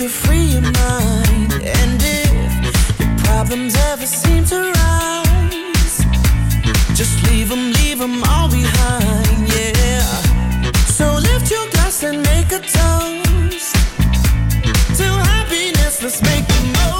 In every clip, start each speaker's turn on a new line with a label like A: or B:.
A: to free your mind. And if your problems ever seem to rise, just leave them, leave them all behind, yeah. So lift your glass and make a toast to happiness. Let's make the most.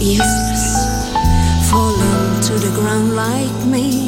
B: useless, fallen to the ground like me.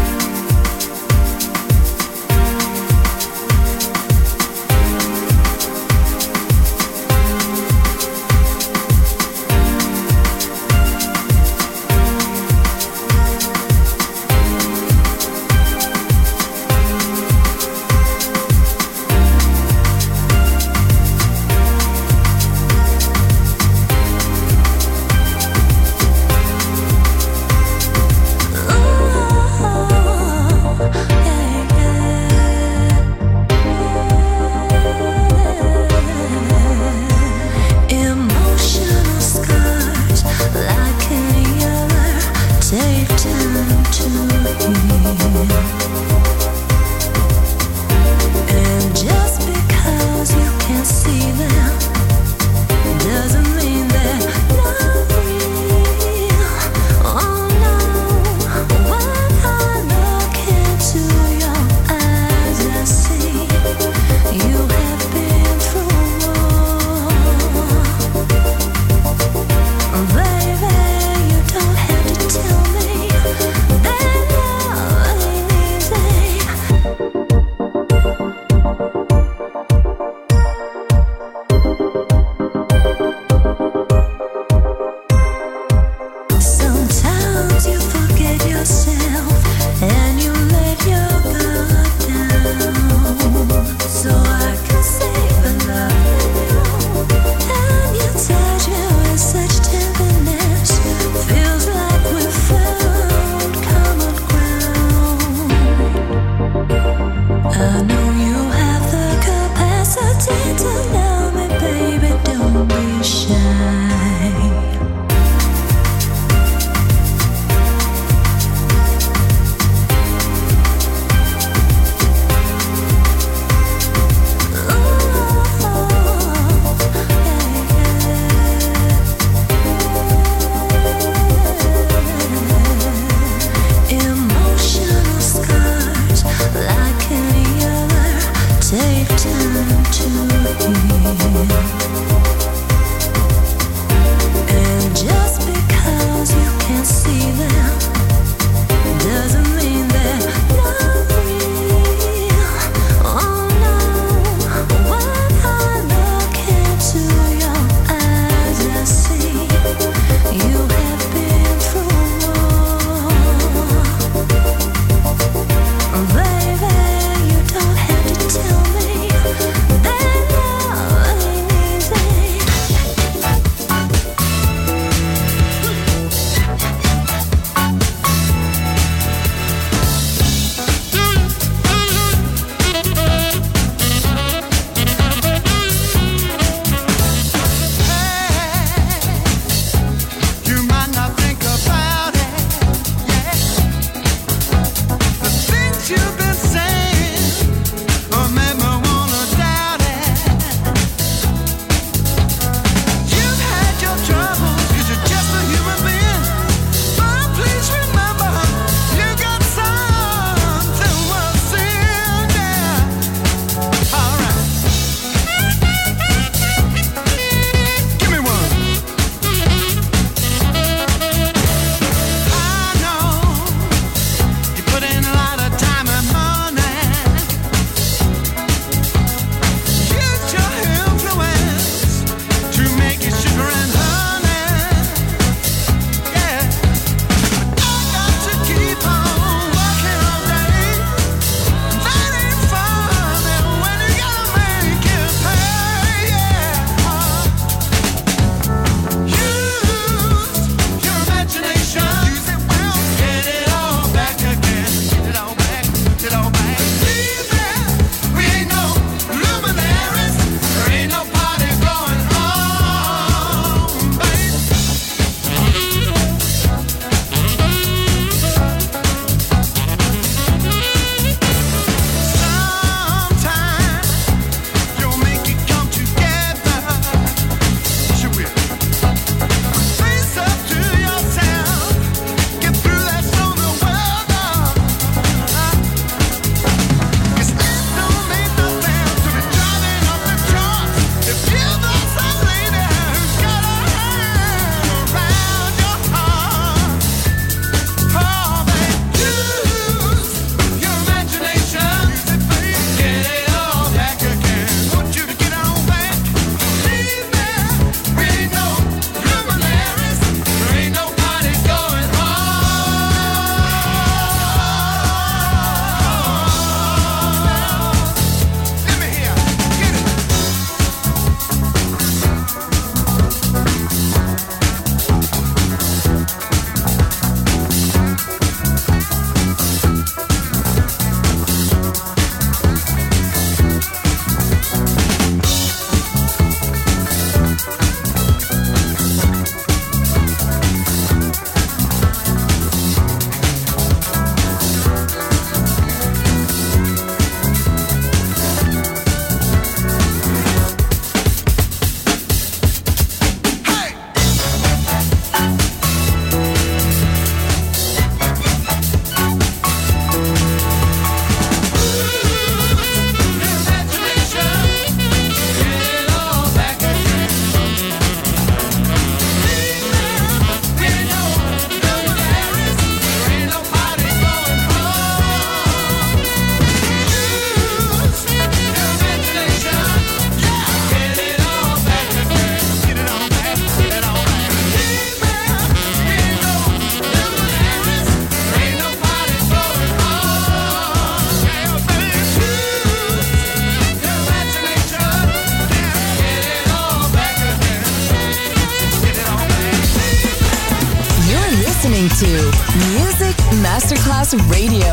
B: Radio,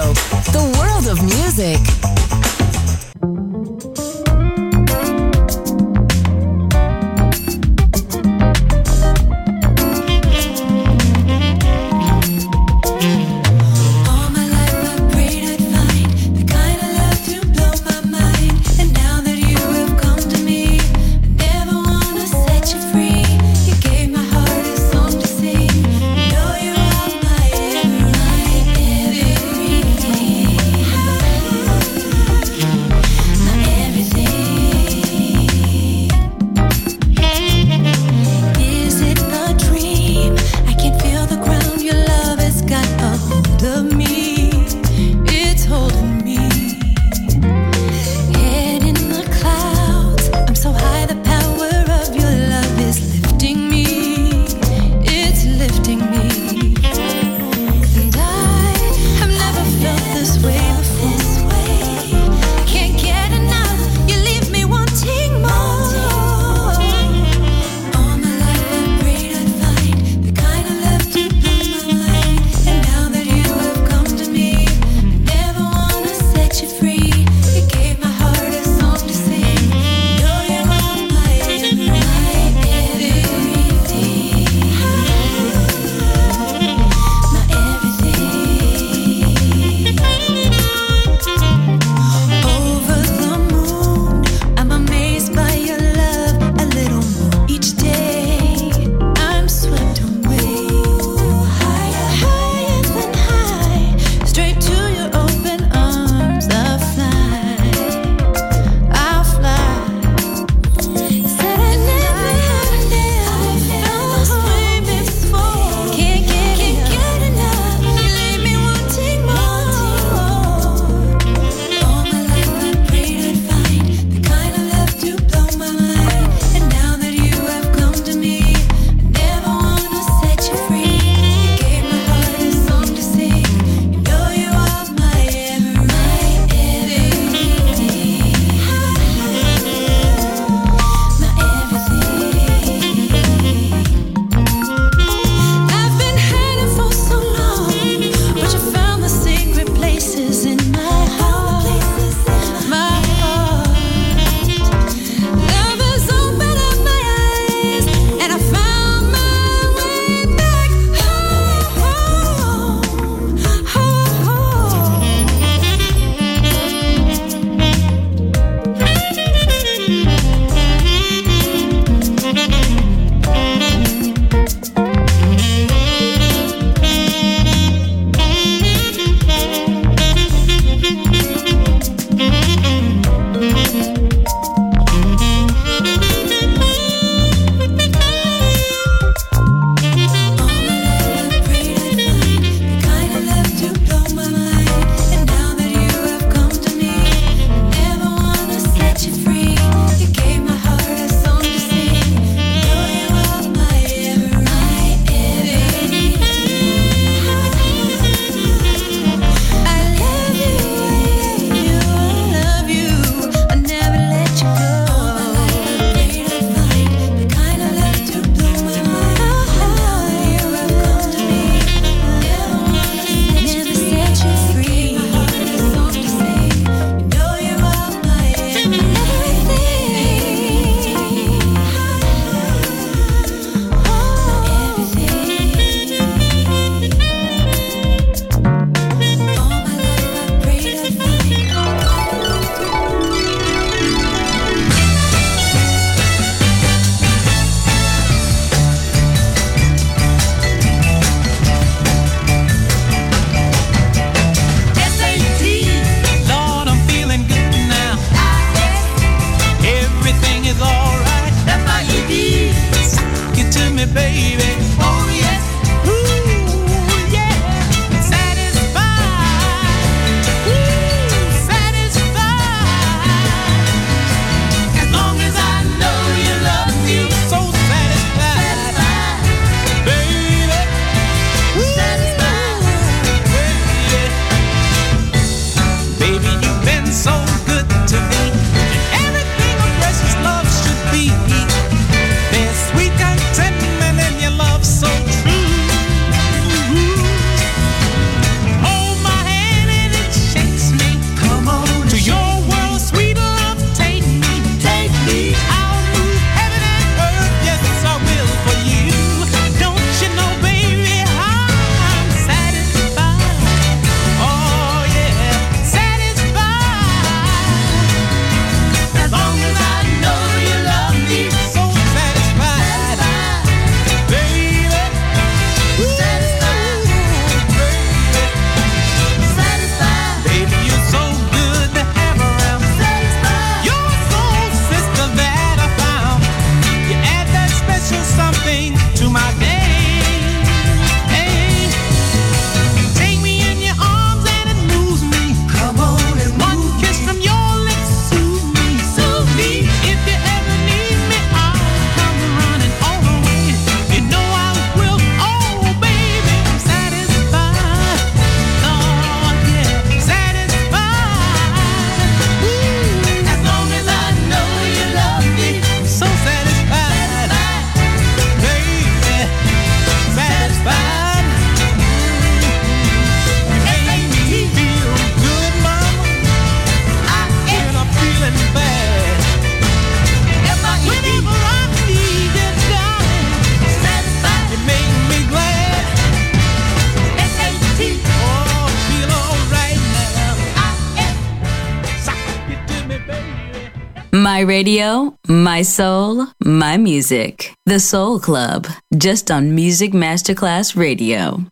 C: My
D: radio, my soul, my music. The Soul Club, just on Music Masterclass Radio.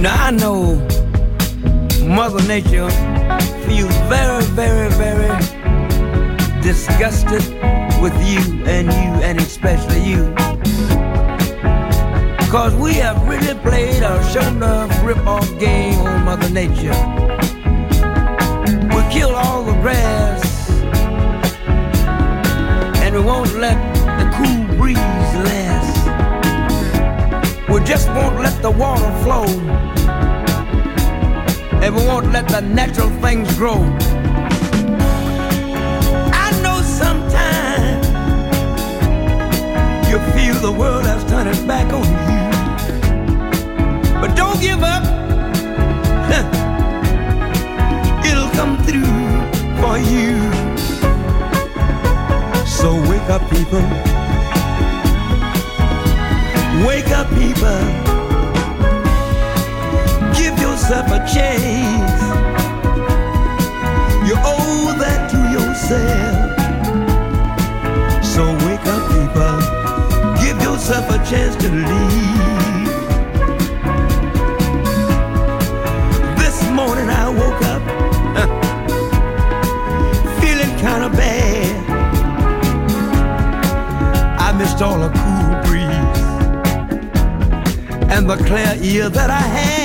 E: Now I know Mother Nature feels very, very, very disgusted with you and you and especially you. Cause we have really played our shown enough rip-off game on Mother Nature. We kill all the grass and we won't let the cool breeze last. We just won't let the water flow and we won't let the natural things grow. I know sometimes you feel the world has turned its back on you. Don't give up. It'll come through for you. So wake up, people. Wake up, people. Give yourself a chance. You owe that to yourself. So wake up, people. Give yourself a chance to leave. Woke up feeling kind of bad. I missed all the cool breeze and the clear ear that I had.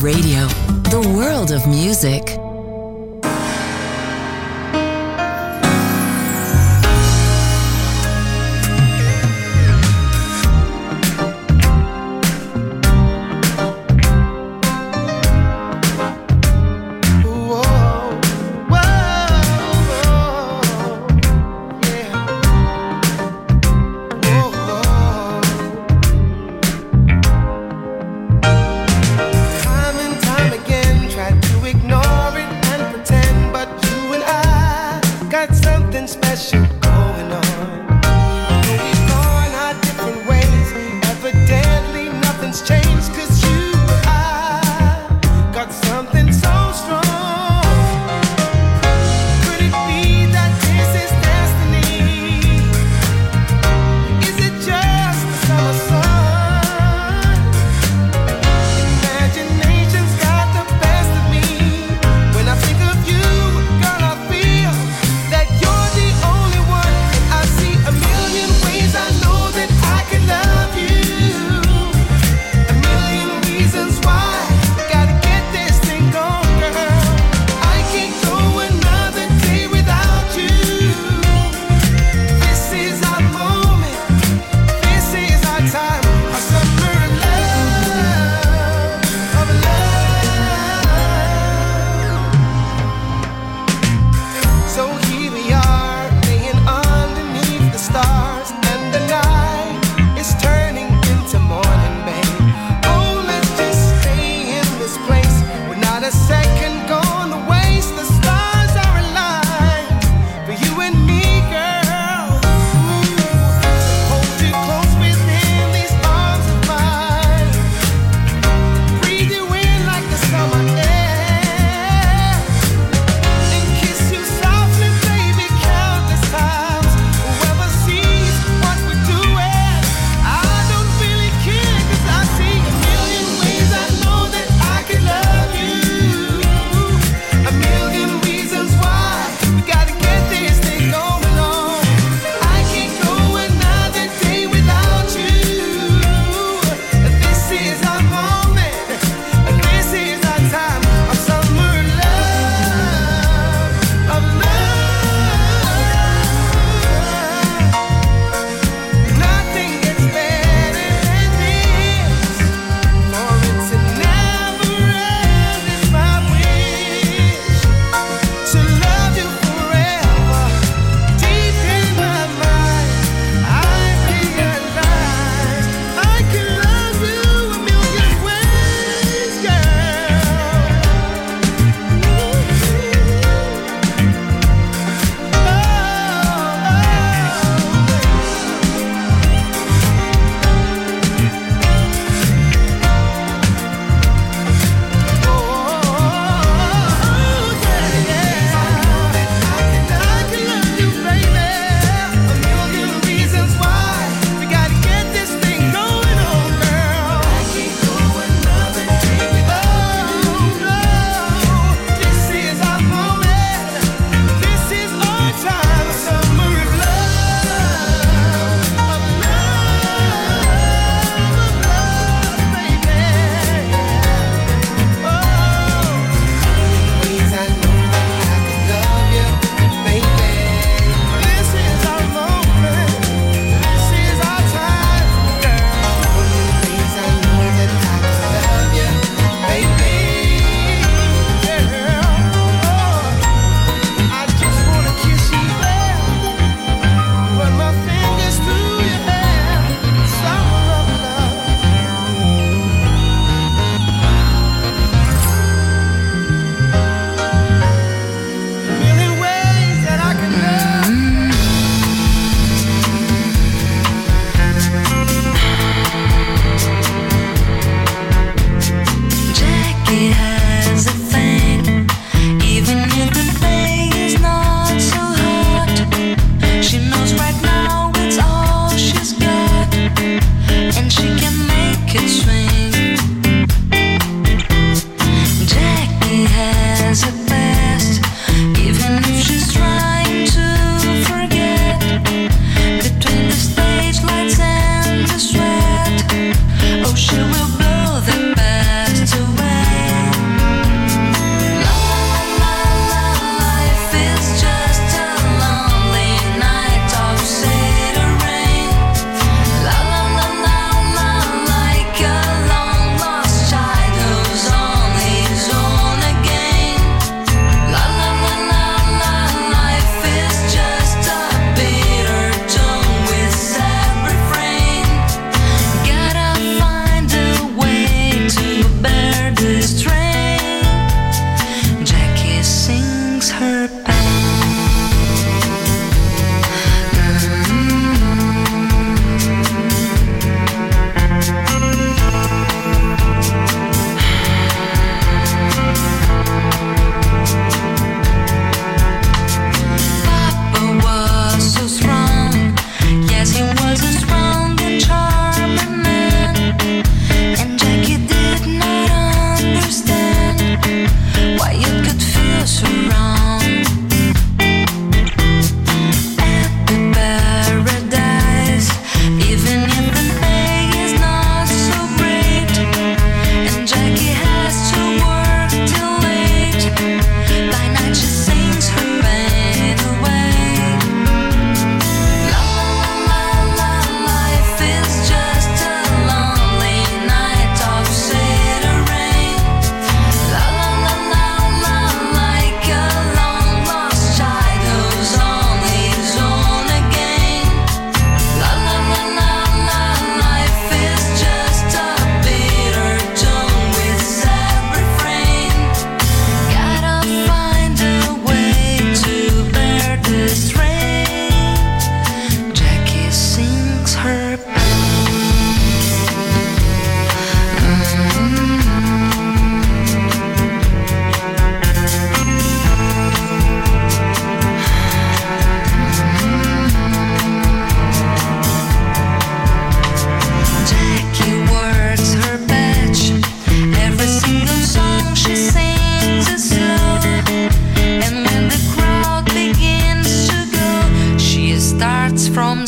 F: Radio,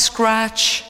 G: scratch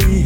D: free.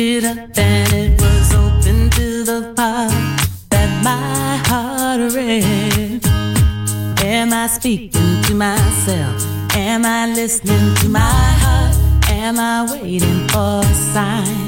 B: and it was open to the part that my heart read. Am I speaking to myself? Am I listening to my heart? Am I waiting for a sign?